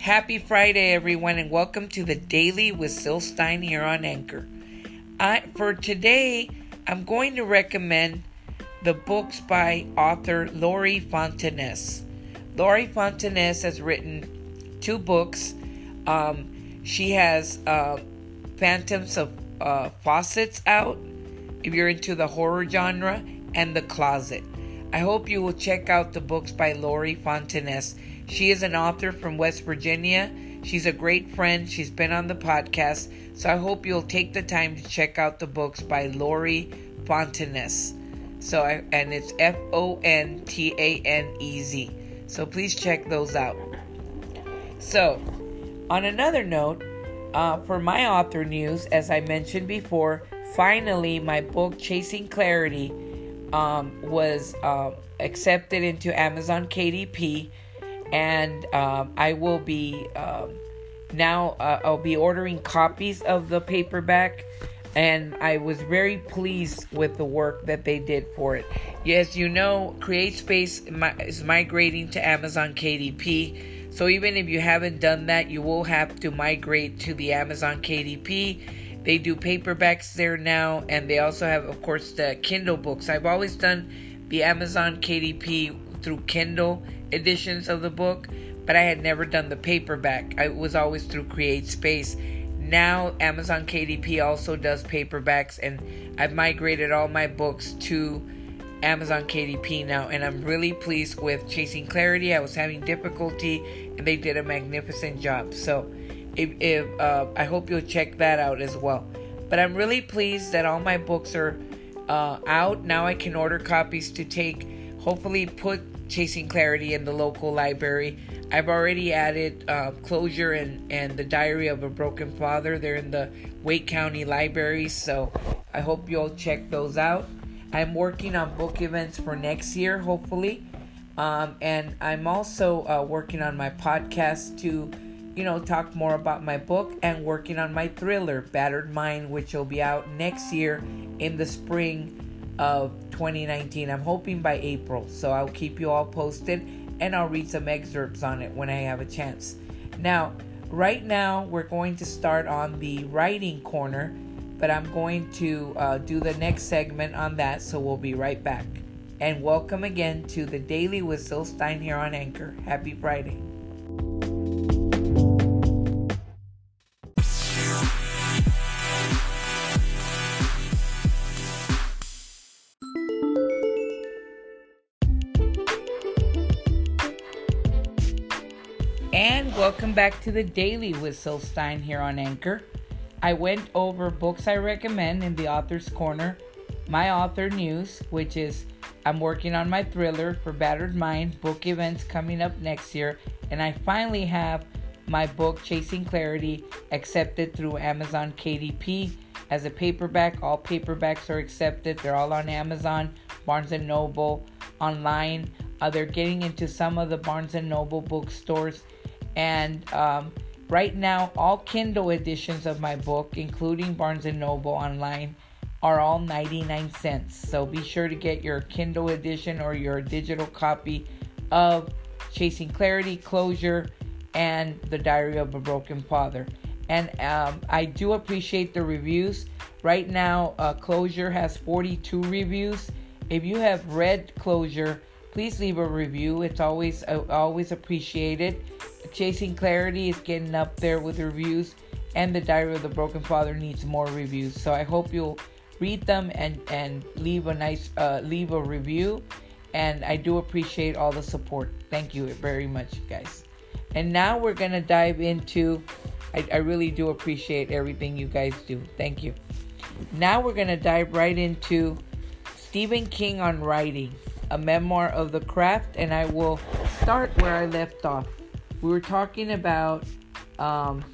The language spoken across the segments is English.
Happy Friday, everyone, and welcome to the Daily with Syl Stein here on Anchor. I, for today, I'm going to recommend the books by author Lori Fontanez. Lori Fontanez has written two books. Um, she has uh, Phantoms of uh, Faucets out, if you're into the horror genre, and The Closet. I hope you will check out the books by Lori Fontanez. She is an author from West Virginia. She's a great friend. She's been on the podcast. So I hope you'll take the time to check out the books by Lori Fontanez. So I, and it's F O N T A N E Z. So please check those out. So, on another note, uh, for my author news, as I mentioned before, finally my book Chasing Clarity um, was uh, accepted into Amazon KDP and um, I will be um, now uh, I'll be ordering copies of the paperback and I was very pleased with the work that they did for it. Yes, you know, CreateSpace is migrating to Amazon KDP. So even if you haven't done that, you will have to migrate to the Amazon KDP. They do paperbacks there now, and they also have, of course, the Kindle books. I've always done the Amazon KDP through Kindle editions of the book, but I had never done the paperback. I was always through CreateSpace. Now Amazon KDP also does paperbacks, and I've migrated all my books to Amazon KDP now, and I'm really pleased with Chasing Clarity. I was having difficulty, and they did a magnificent job. So, if, if uh, I hope you'll check that out as well. But I'm really pleased that all my books are uh, out now. I can order copies to take, hopefully, put Chasing Clarity in the local library. I've already added uh, Closure and, and The Diary of a Broken Father. They're in the Wake County Library, so I hope you'll check those out. I'm working on book events for next year, hopefully. Um, and I'm also uh, working on my podcast to, you know, talk more about my book and working on my thriller, Battered Mind, which will be out next year in the spring of 2019. I'm hoping by April, so I'll keep you all posted and I'll read some excerpts on it when I have a chance. Now, right now, we're going to start on the writing corner, but I'm going to uh, do the next segment on that, so we'll be right back. And welcome again to the Daily Syl Stein here on Anchor. Happy Friday. Welcome back to the Daily with Syl Stein here on Anchor. I went over books I recommend in the author's corner, my author news, which is I'm working on my thriller for Battered Mind, book events coming up next year, and I finally have my book Chasing Clarity accepted through Amazon KDP as a paperback. All paperbacks are accepted. They're all on Amazon, Barnes and Noble, online. Uh, they're getting into some of the Barnes and Noble bookstores and um, right now, all Kindle editions of my book, including Barnes and Noble online, are all 99 cents. So be sure to get your Kindle edition or your digital copy of Chasing Clarity, Closure, and The Diary of a Broken Father. And um, I do appreciate the reviews. Right now, uh, Closure has 42 reviews. If you have read Closure, please leave a review. It's always uh, always appreciated. Chasing Clarity is getting up there with reviews, and The Diary of the Broken Father needs more reviews. So I hope you'll read them and and leave a nice uh, leave a review. And I do appreciate all the support. Thank you very much, guys. And now we're gonna dive into. I, I really do appreciate everything you guys do. Thank you. Now we're gonna dive right into Stephen King on writing, a memoir of the craft, and I will start where I left off we were talking about um,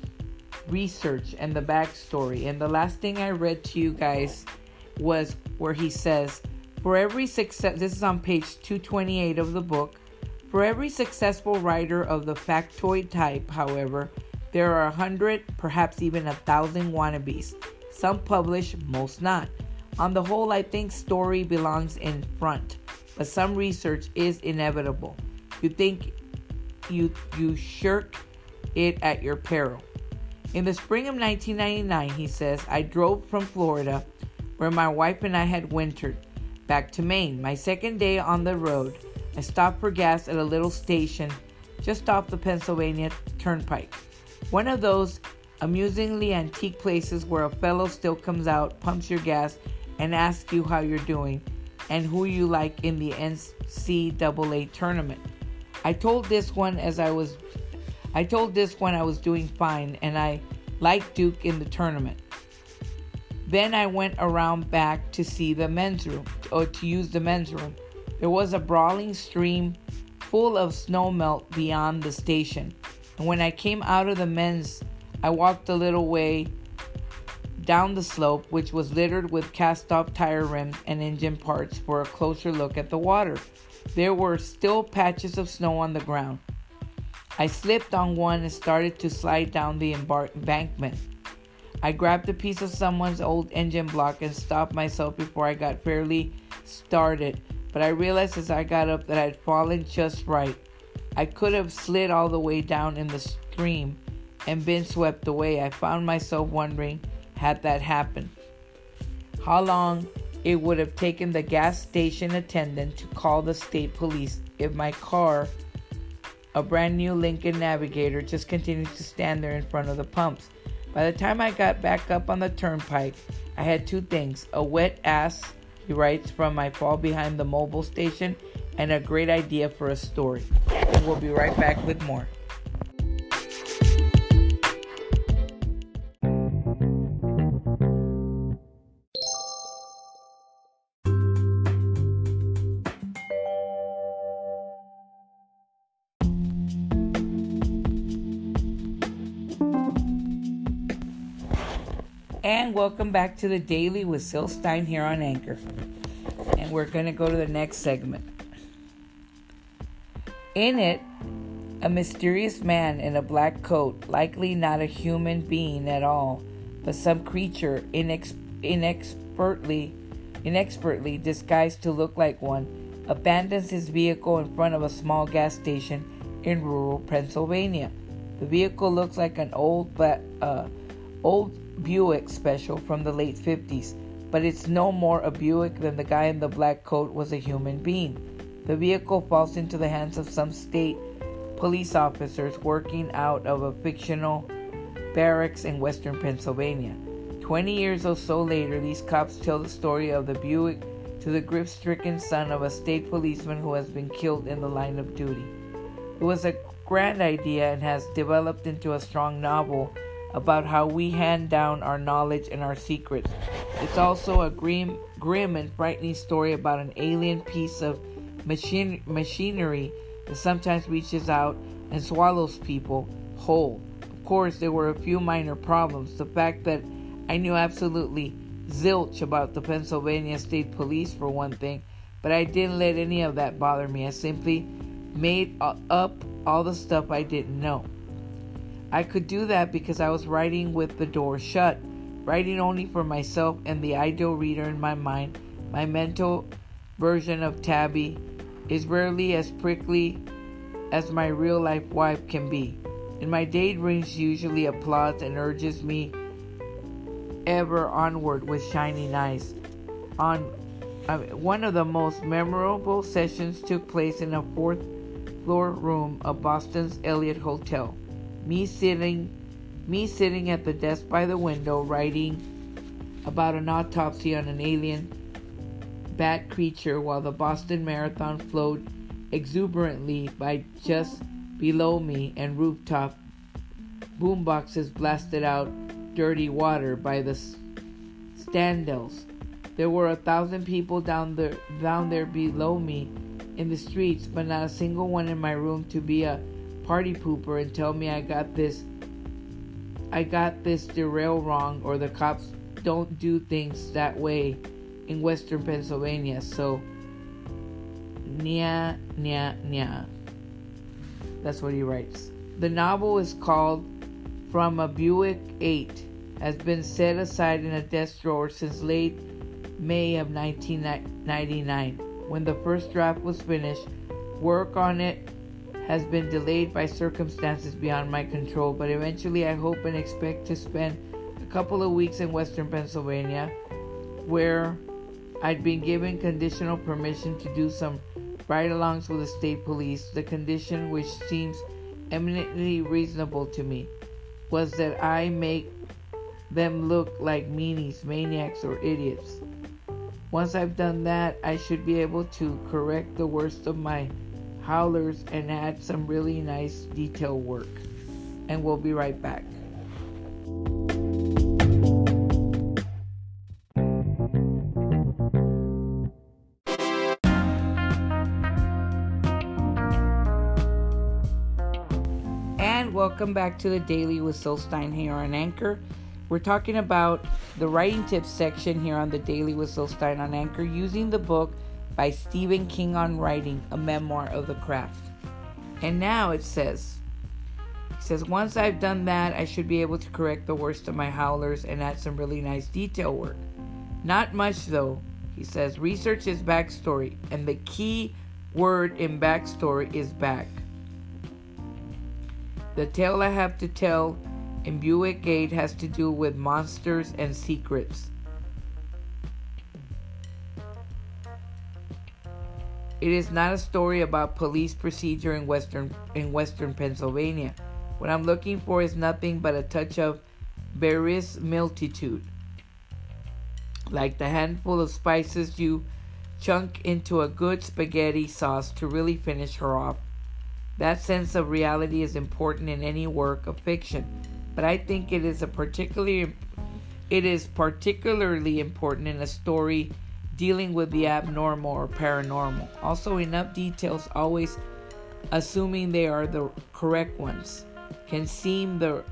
research and the backstory. And the last thing I read to you guys was where he says, For every success, this is on page 228 of the book. For every successful writer of the factoid type, however, there are a hundred, perhaps even a thousand wannabes. Some publish, most not. On the whole, I think story belongs in front, but some research is inevitable. You think you you shirk it at your peril. In the spring of 1999, he says, I drove from Florida, where my wife and I had wintered, back to Maine. My second day on the road, I stopped for gas at a little station just off the Pennsylvania Turnpike. One of those amusingly antique places where a fellow still comes out, pumps your gas, and asks you how you're doing and who you like in the NCAA tournament. I told this one as I was I told this one I was doing fine and I liked Duke in the tournament. Then I went around back to see the men's room or to use the men's room. There was a brawling stream full of snow melt beyond the station. And when I came out of the men's, I walked a little way down the slope, which was littered with cast off tire rims and engine parts, for a closer look at the water. There were still patches of snow on the ground. I slipped on one and started to slide down the embankment. I grabbed a piece of someone's old engine block and stopped myself before I got fairly started, but I realized as I got up that I'd fallen just right. I could have slid all the way down in the stream and been swept away. I found myself wondering had that happened. How long it would have taken the gas station attendant to call the state police if my car a brand new Lincoln Navigator just continued to stand there in front of the pumps. By the time I got back up on the turnpike, I had two things a wet ass, he writes, from my fall behind the mobile station, and a great idea for a story. And we'll be right back with more. And welcome back to the Daily with Syl Stein here on Anchor. And we're going to go to the next segment. In it, a mysterious man in a black coat, likely not a human being at all, but some creature inex- inexpertly, inexpertly disguised to look like one, abandons his vehicle in front of a small gas station in rural Pennsylvania. The vehicle looks like an old, uh, old Buick special from the late 50s, but it's no more a Buick than the guy in the black coat was a human being. The vehicle falls into the hands of some state police officers working out of a fictional barracks in western Pennsylvania. Twenty years or so later, these cops tell the story of the Buick to the grief stricken son of a state policeman who has been killed in the line of duty. It was a grand idea and has developed into a strong novel about how we hand down our knowledge and our secrets. It's also a grim, grim and frightening story about an alien piece of machine, machinery that sometimes reaches out and swallows people whole. Of course, there were a few minor problems. The fact that I knew absolutely zilch about the Pennsylvania State Police, for one thing, but I didn't let any of that bother me. I simply made uh, up all the stuff I didn't know. I could do that because I was writing with the door shut, writing only for myself and the ideal reader in my mind. My mental version of Tabby is rarely as prickly as my real life wife can be. And my daydreams usually applauds and urges me ever onward with shining eyes. On uh, one of the most memorable sessions took place in a fourth floor room of Boston's Eliot Hotel me sitting me sitting at the desk by the window writing about an autopsy on an alien bat creature while the Boston Marathon flowed exuberantly by just below me and rooftop boomboxes blasted out dirty water by the standells. There were a thousand people down there down there below me in the streets, but not a single one in my room to be a party pooper and tell me I got this I got this derail wrong or the cops don't do things that way in western Pennsylvania. So nya nya nya. That's what he writes. The novel is called From a Buick 8 has been set aside in a desk drawer since late May of 1999. When the first draft was finished, work on it has been delayed by circumstances beyond my control, but eventually I hope and expect to spend a couple of weeks in western Pennsylvania where I'd been given conditional permission to do some ride alongs with the state police. The condition, which seems eminently reasonable to me, was that I make them look like meanies, maniacs, or idiots. Once I've done that, I should be able to correct the worst of my howlers and add some really nice detail work. And we'll be right back. And welcome back to the Daily with Syl Stein here on Anchor. We're talking about the writing tips section here on the Daily with Syl Stein on Anchor using the book by Stephen King on Writing, a memoir of the craft. And now it says, he says, once I've done that, I should be able to correct the worst of my howlers and add some really nice detail work. Not much though, he says. Research is backstory, and the key word in backstory is back. The tale I have to tell in Buick 8 has to do with monsters and secrets. It is not a story about police procedure in western in western Pennsylvania. What I'm looking for is nothing but a touch of verisimilitude, like the handful of spices you chunk into a good spaghetti sauce to really finish her off. That sense of reality is important in any work of fiction, but I think it is a particularly it is particularly important in a story dealing with the abnormal or paranormal. Also, enough details, always assuming they are the correct ones, can seem the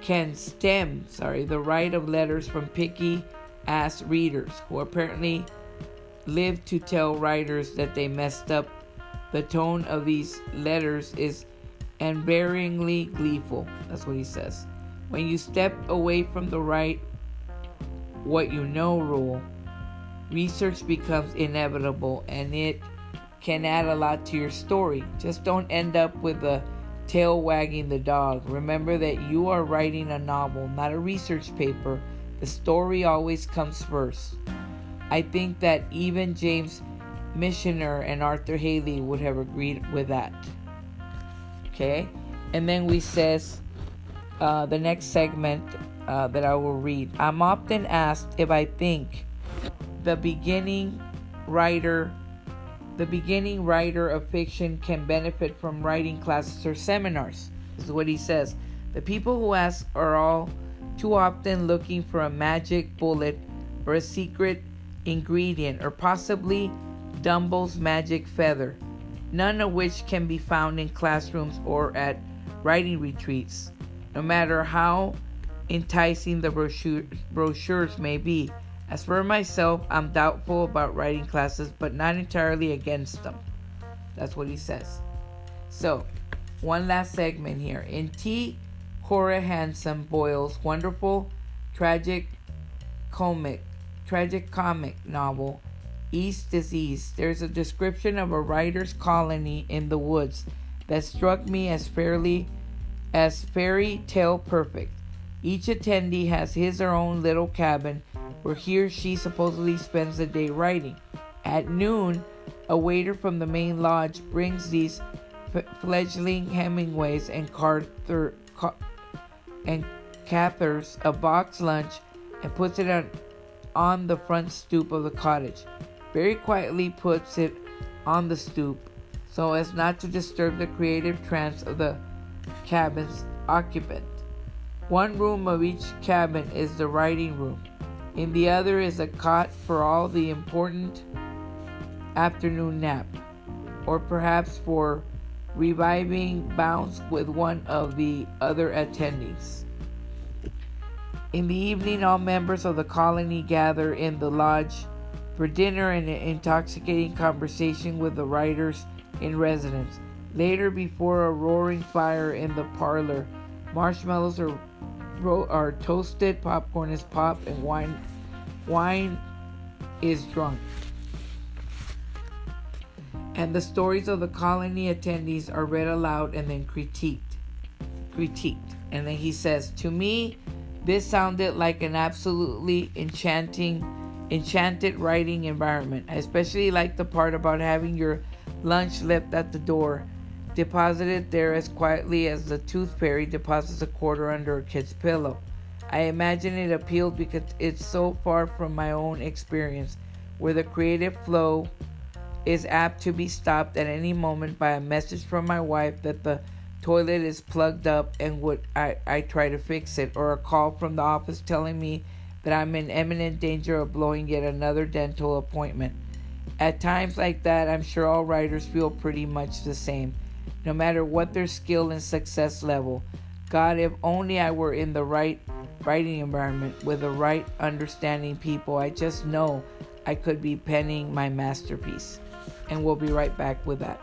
can stem, sorry, the right of letters from picky ass readers who apparently live to tell writers that they messed up. The tone of these letters is unvaryingly gleeful. That's what he says. When you step away from the right what you know rule, research becomes inevitable and it can add a lot to your story. Just don't end up with a tail wagging the dog. Remember that you are writing a novel, not a research paper. The story always comes first. I think that even James Michener and Arthur Hailey would have agreed with that. Okay? And then we says uh, the next segment uh, that I will read. I'm often asked if I think the beginning writer the beginning writer of fiction can benefit from writing classes or seminars. Is what he says. The people who ask are all too often looking for a magic bullet or a secret ingredient or possibly Dumbo's magic feather, none of which can be found in classrooms or at writing retreats, no matter how enticing the brochure, brochures may be. As for myself, I'm doubtful about writing classes, but not entirely against them. That's what he says. So, one last segment here. In T. Coraghessan Boyle's wonderful tragic comic, tragic comic novel, East is East, there's a description of a writer's colony in the woods that struck me as fairly as fairy tale perfect. Each attendee has his or her own little cabin where he or she supposedly spends the day writing. At noon, a waiter from the main lodge brings these f- fledgling Hemingways and Carter Car- and a box lunch and puts it on, on the front stoop of the cottage. Very quietly puts it on the stoop so as not to disturb the creative trance of the cabin's occupant. One room of each cabin is the writing room. In the other is a cot for all the important afternoon nap, or perhaps for reviving bounce with one of the other attendings. In the evening, all members of the colony gather in the lodge for dinner and an intoxicating conversation with the writers in residence. Later, before a roaring fire in the parlor, marshmallows are are toasted, popcorn is popped, and wine wine is drunk. and the stories of the colony attendees are read aloud and then critiqued. Critiqued. And then he says, To me, this sounded like an absolutely enchanting, enchanted writing environment. I especially like the part about having your lunch left at the door, deposited there as quietly as the tooth fairy deposits a quarter under a kid's pillow. I imagine it appealed because it's so far from my own experience, where the creative flow is apt to be stopped at any moment by a message from my wife that the toilet is plugged up and would I, I try to fix it, or a call from the office telling me that I'm in imminent danger of blowing yet another dental appointment. At times like that, I'm sure all writers feel pretty much the same, no matter what their skill and success level. God, if only I were in the right writing environment with the right understanding people, I just know I could be penning my masterpiece and we'll be right back with that.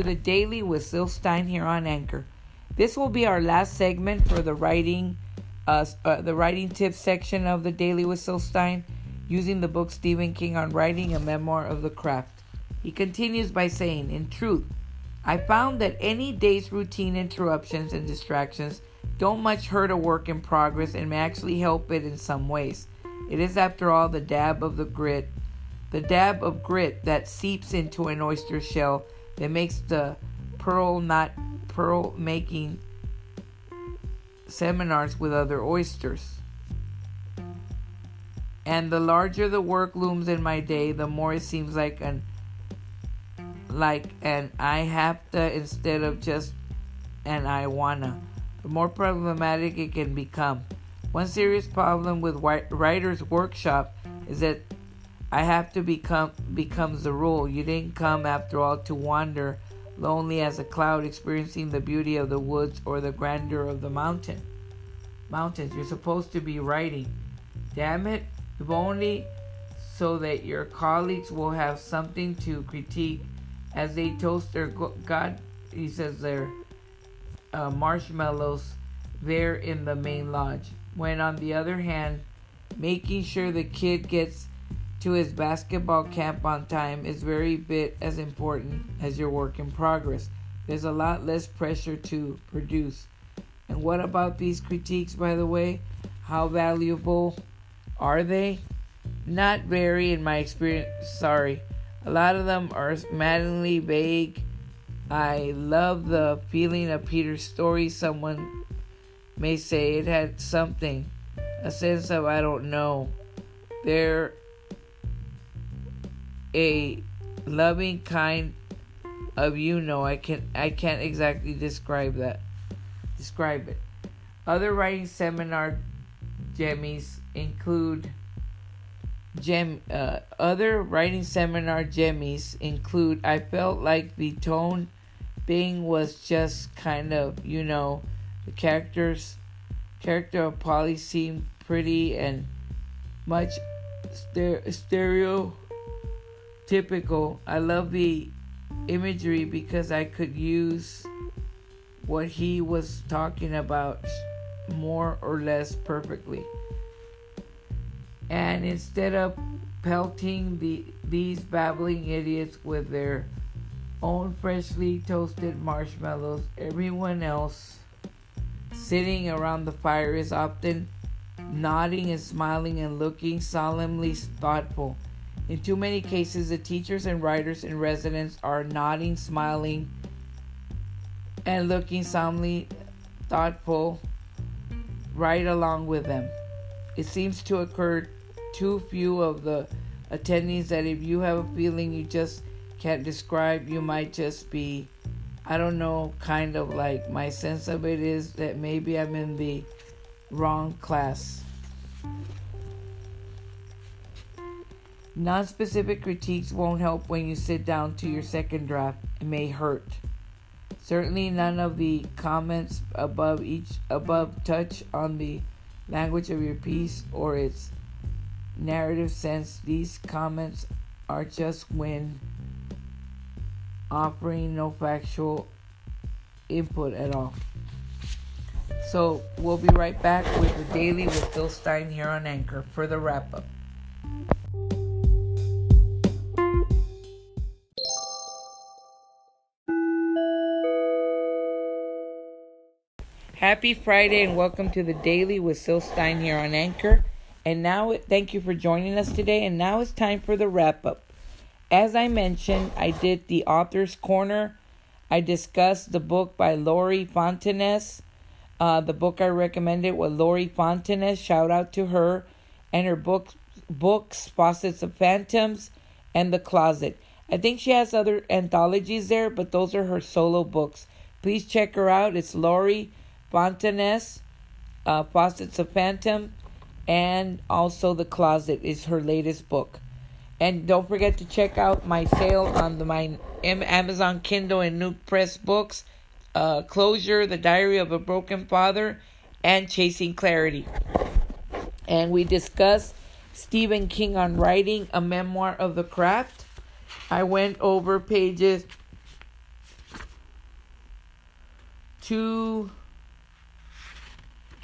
To the daily with Syl Stein here on Anchor. This will be our last segment for the writing, uh, uh, the writing tips section of the daily with Syl Stein, using the book Stephen King on writing a memoir of the craft. He continues by saying, "In truth, I found that any day's routine interruptions and distractions don't much hurt a work in progress and may actually help it in some ways. It is, after all, the dab of the grit the dab of grit that seeps into an oyster shell that makes the pearl not pearl making seminars with other oysters. And the larger the work looms in my day, the more it seems like an like an I have to instead of just an I wanna. The more problematic it can become. One serious problem with writer's workshop is that I have to become becomes the rule. You didn't come after all to wander lonely as a cloud experiencing the beauty of the woods or the grandeur of the mountain. Mountains, you're supposed to be writing. Damn it, if only so that your colleagues will have something to critique as they toast their God, he says their uh, marshmallows there in the main lodge. When on the other hand, making sure the kid gets to his basketball camp on time is very bit as important as your work in progress. There's a lot less pressure to produce. And what about these critiques, by the way? How valuable are they? Not very, in my experience. Sorry. A lot of them are maddeningly vague. I love the feeling of Peter's story. Someone may say it had something, a sense of I don't know. There a loving kind of you know I can I can't exactly describe that describe it. Other writing seminar jemmies include gem uh, other writing seminar jemmies include I felt like the tone being was just kind of you know the characters character of Polly seemed pretty and much stereo typical. I love the imagery because I could use what he was talking about more or less perfectly. And instead of pelting the these babbling idiots with their own freshly toasted marshmallows, everyone else sitting around the fire is often nodding and smiling and looking solemnly thoughtful. In too many cases, the teachers and writers in residence are nodding, smiling, and looking solemnly thoughtful right along with them. It seems to occur too few of the attendees that if you have a feeling you just can't describe, you might just be, I don't know, kind of like my sense of it is that maybe I'm in the wrong class. Non-specific critiques won't help when you sit down to your second draft. It may hurt. Certainly none of the comments above each above touch on the language of your piece or its narrative sense. These comments are just when offering no factual input at all. So we'll be right back with the daily with Syl Stein here on Anchor for the wrap up. Happy Friday and welcome to the Daily with Syl Stein here on Anchor. And now, thank you for joining us today. And now it's time for the wrap up. As I mentioned, I did the author's corner. I discussed the book by Lori Fontanez. Uh, the book I recommended was Lori Fontanez. Shout out to her and her book, books, Faucets of Phantoms and The Closet. I think she has other anthologies there, but those are her solo books. Please check her out. It's Lori Fontanez, uh, Faucets of Phantom, and also The Closet is her latest book. And don't forget to check out my sale on the my Amazon Kindle and Nook Press books, uh, Closure, The Diary of a Broken Father, and Chasing Clarity. And we discussed Stephen King on writing a memoir of the craft. I went over pages two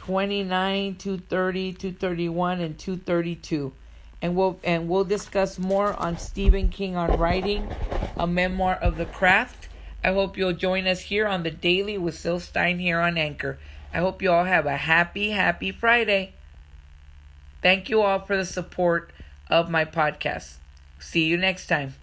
29, 230, 231, and 232. And we'll and we'll discuss more on Stephen King on writing a memoir of the craft. I hope you'll join us here on the Daily with Syl Stein here on Anchor. I hope you all have a happy, happy Friday. Thank you all for the support of my podcast. See you next time.